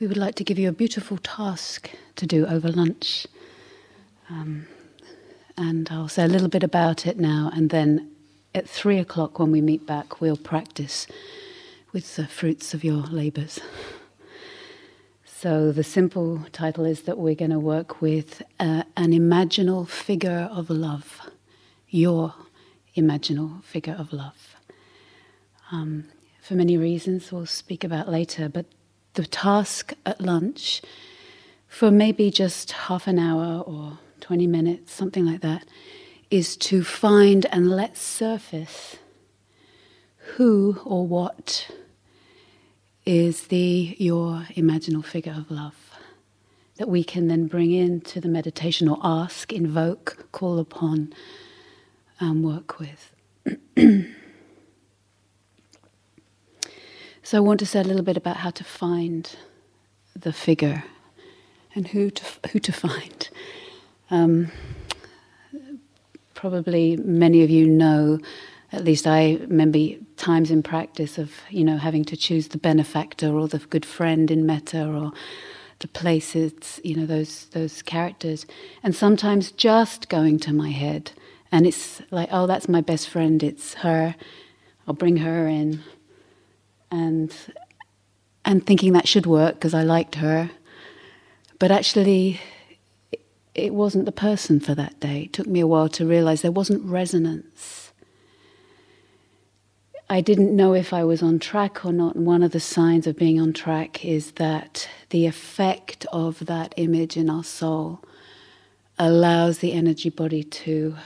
we would like to give you a beautiful task to do over lunch. Um, and I'll say a little bit about it now, and then at three o'clock when we meet back, we'll practice with the fruits of your labours. So, the simple title is that we're going to work with uh, an imaginal figure of love, your imaginal figure of love. Um, for many reasons we'll speak about later, but the task at lunch for maybe just half an hour or 20 minutes, something like that, is to find and let surface who or what is the your imaginal figure of love that we can then bring into the meditation or ask, invoke, call upon, and work with. So I want to say a little bit about how to find the figure and who to who to find. Um, probably many of you know, at least I remember times in practice of you know having to choose the benefactor or the good friend in metta or the places, you know those those characters, and sometimes just going to my head, and it's like, oh, that's my best friend. It's her. I'll bring her in and and thinking that should work because I liked her, but actually it wasn't the person for that day. It took me a while to realize there wasn't resonance. I didn't know if I was on track or not. And one of the signs of being on track is that the effect of that image in our soul allows the energy body to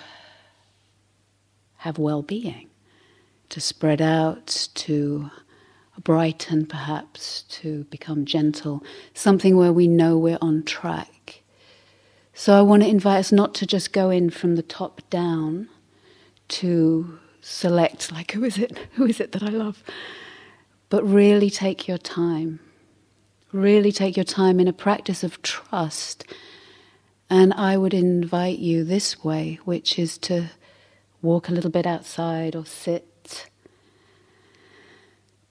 have well being, to spread out, to brighten perhaps, to become gentle, something where we know we're on track. So I want to invite us not to just go in from the top down to select, like, who is it? Who is it that I love? But really take your time. Really take your time in a practice of trust. And I would invite you this way, which is to walk a little bit outside or sit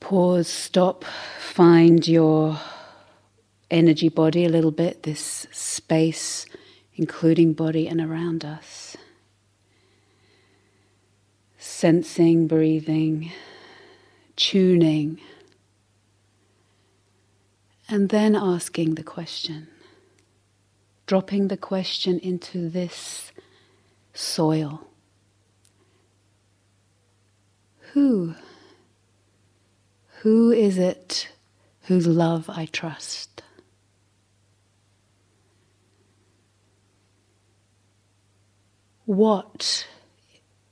Pause, stop, find your energy body a little bit, this space, including body and around us. Sensing, breathing, tuning, and then asking the question, dropping the question into this soil. Who who is it whose love I trust? What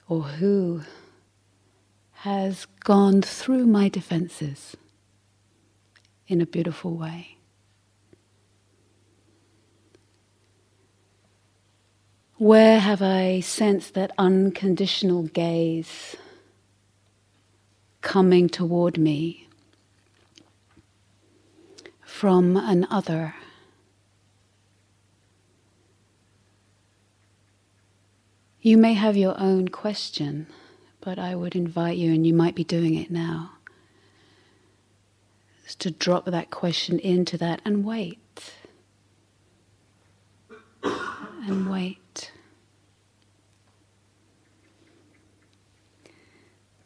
or who has gone through my defenses in a beautiful way? Where have I sensed that unconditional gaze? Coming toward me from an other. You may have your own question, but I would invite you, and you might be doing it now, is to drop that question into that and wait. And wait.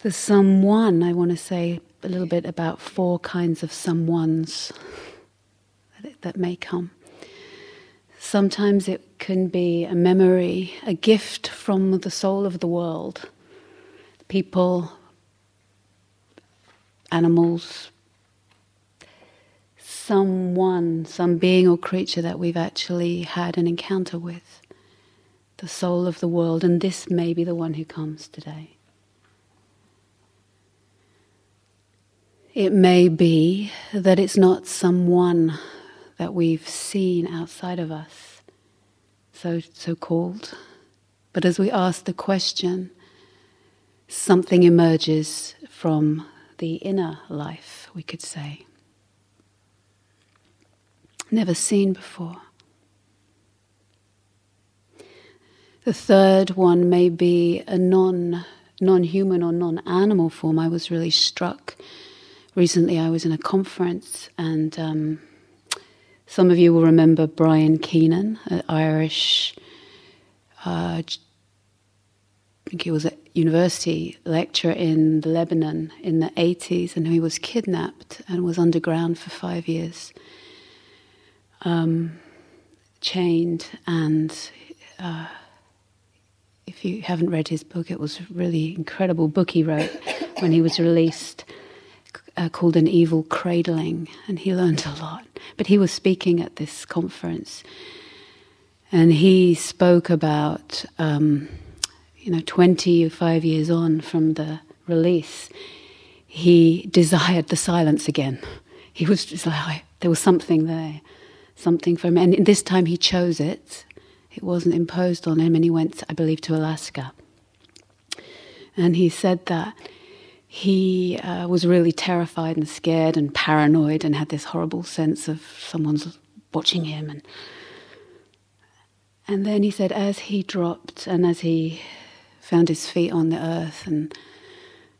The someone, I want to say a little bit about four kinds of someones that, that may come. Sometimes it can be a memory, a gift from the soul of the world. People, animals, someone, some being or creature that we've actually had an encounter with, the soul of the world, and this may be the one who comes today. It may be that it's not someone that we've seen outside of us, so, so called. But as we ask the question, something emerges from the inner life, we could say. Never seen before. The third one may be a non non human or non animal form. I was really struck recently I was in a conference and um, Some of you will remember Brian Keenan, an Irish, uh, I think he was a university lecturer in Lebanon in the 80s, and he was kidnapped and was underground for five years, um, chained, and uh, if you haven't read his book, it was a really incredible book he wrote when he was released uh, called An Evil Cradling, and he learned a lot. But he was speaking at this conference, and he spoke about, um, you know, 25 years on from the release, he desired the silence again. He was just like, there was something there, something for him. And this time he chose it it wasn't imposed on him, and he went, I believe, to Alaska. And he said that he uh, was really terrified and scared and paranoid and had this horrible sense of someone's watching him. And, and then he said, as he dropped and as he found his feet on the earth, and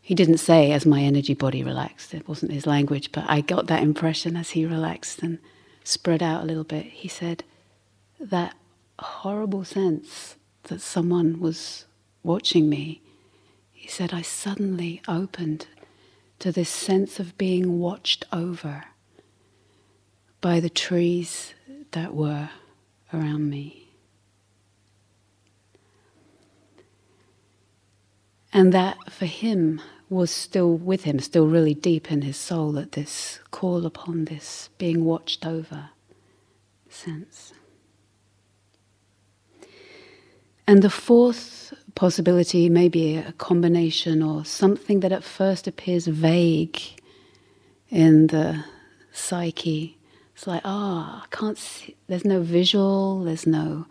he didn't say, as my energy body relaxed, it wasn't his language, but I got that impression as he relaxed and spread out a little bit. He said, that horrible sense that someone was watching me, he said, I suddenly opened to this sense of being watched over by the trees that were around me. And that for him was still with him, still really deep in his soul, that this call upon this being watched over sense. And the fourth possibility maybe a combination or something that at first appears vague in the psyche. It's like, ah, oh, I can't see, there's no visual, there's no,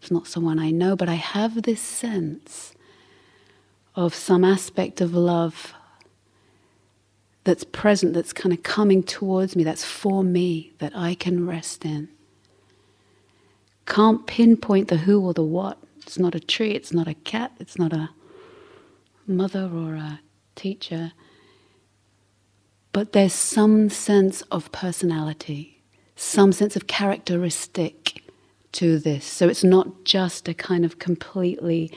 it's not someone I know, but I have this sense of some aspect of love that's present, that's kind of coming towards me, that's for me, that I can rest in. Can't pinpoint the who or the what, it's not a tree, it's not a cat, it's not a mother or a teacher. But there's some sense of personality, some sense of characteristic to this. So it's not just a kind of completely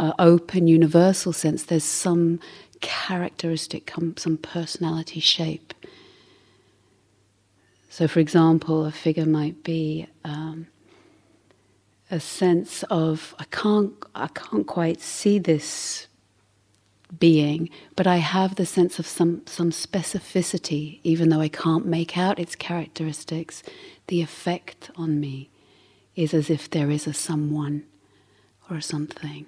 uh, open, universal sense. There's some characteristic, some personality shape. So, for example, a figure might be um, a sense of I can't I can't quite see this being, but I have the sense of some some specificity, even though I can't make out its characteristics. The effect on me is as if there is a someone or something.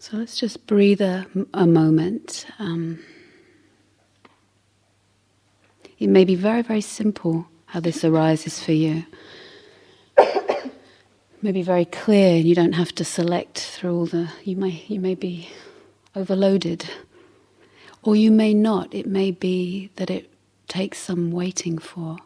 So let's just breathe a, a moment. Um, it may be very, very simple how this arises for you. it may be very clear, and you don't have to select through all the. You may, you may be overloaded, or you may not. It may be that it takes some waiting for.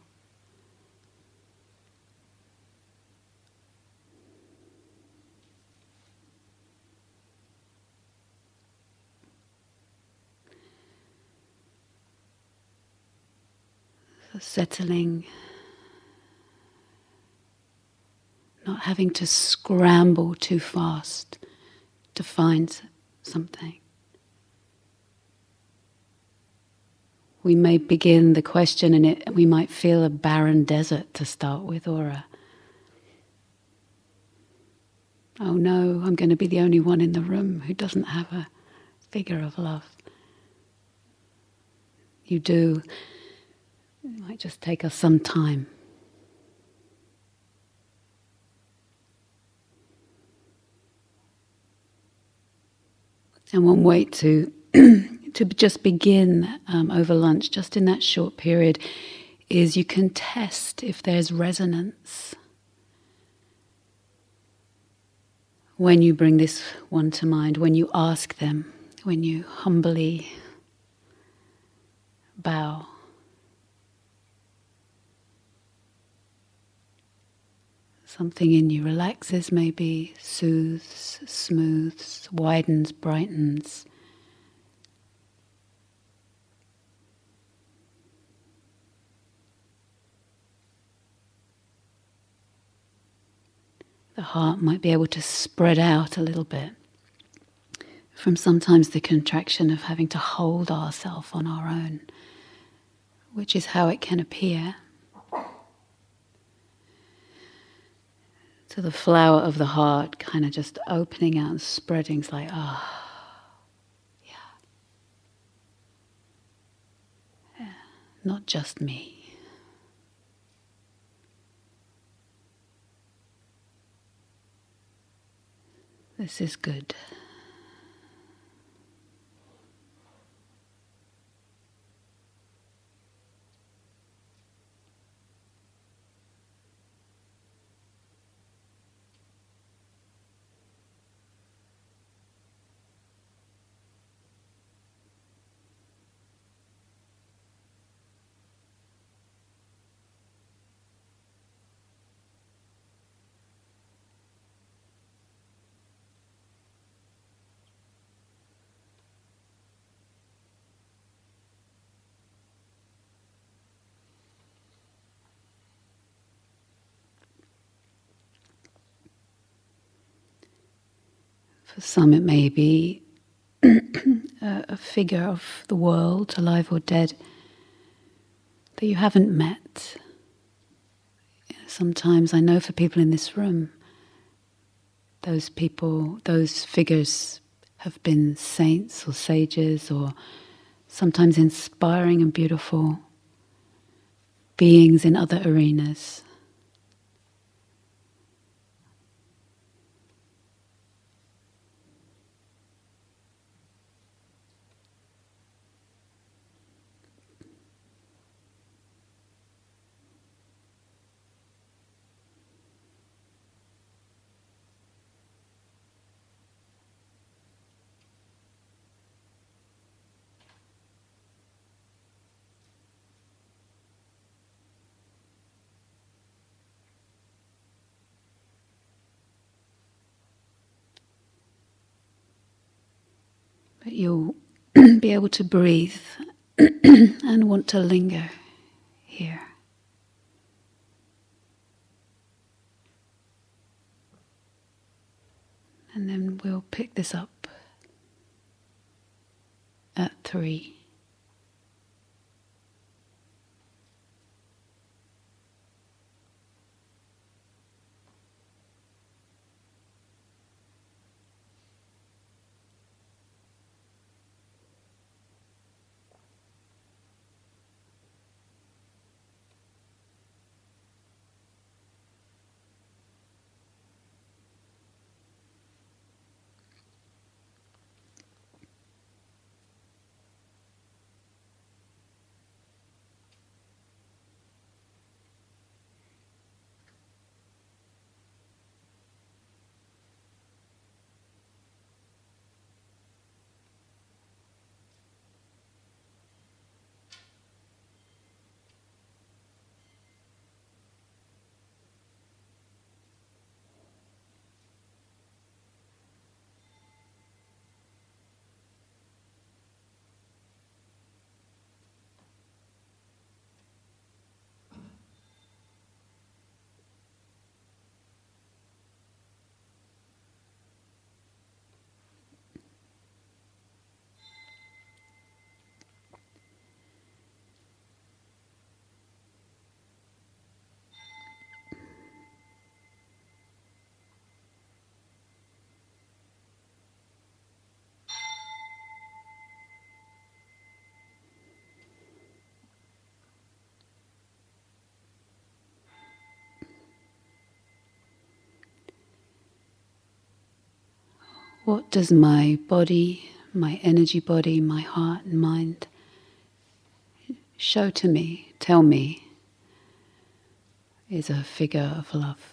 Settling, not having to scramble too fast to find something. We may begin the question and it, we might feel a barren desert to start with, or a, oh no, I'm going to be the only one in the room who doesn't have a figure of love. You do. It might just take us some time. And one way to to just begin um, over lunch, just in that short period, is you can test if there's resonance. When you bring this one to mind, when you ask them, when you humbly bow. Something in you relaxes, maybe soothes, smooths, widens, brightens. The heart might be able to spread out a little bit from sometimes the contraction of having to hold ourselves on our own, which is how it can appear. To the flower of the heart kind of just opening out and spreading. It's like, ah, oh, yeah. yeah. Not just me. This is good. For some, it may be a figure of the world, alive or dead, that you haven't met. Sometimes I know for people in this room, those people, those figures have been saints or sages or sometimes inspiring and beautiful beings in other arenas. But you'll be able to breathe and want to linger here. And then we'll pick this up at three. What does my body, my energy body, my heart and mind show to me, tell me, is a figure of love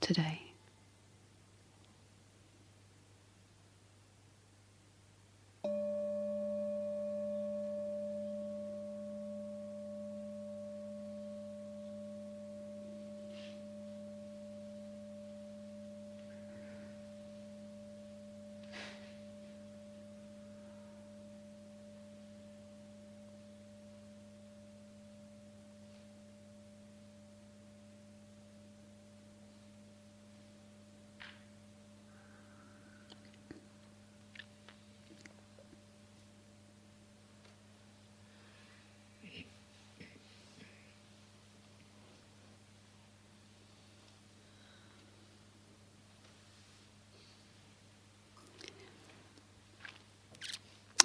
today?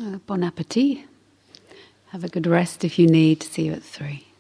Uh, bon appetit. Have a good rest if you need. See you at three.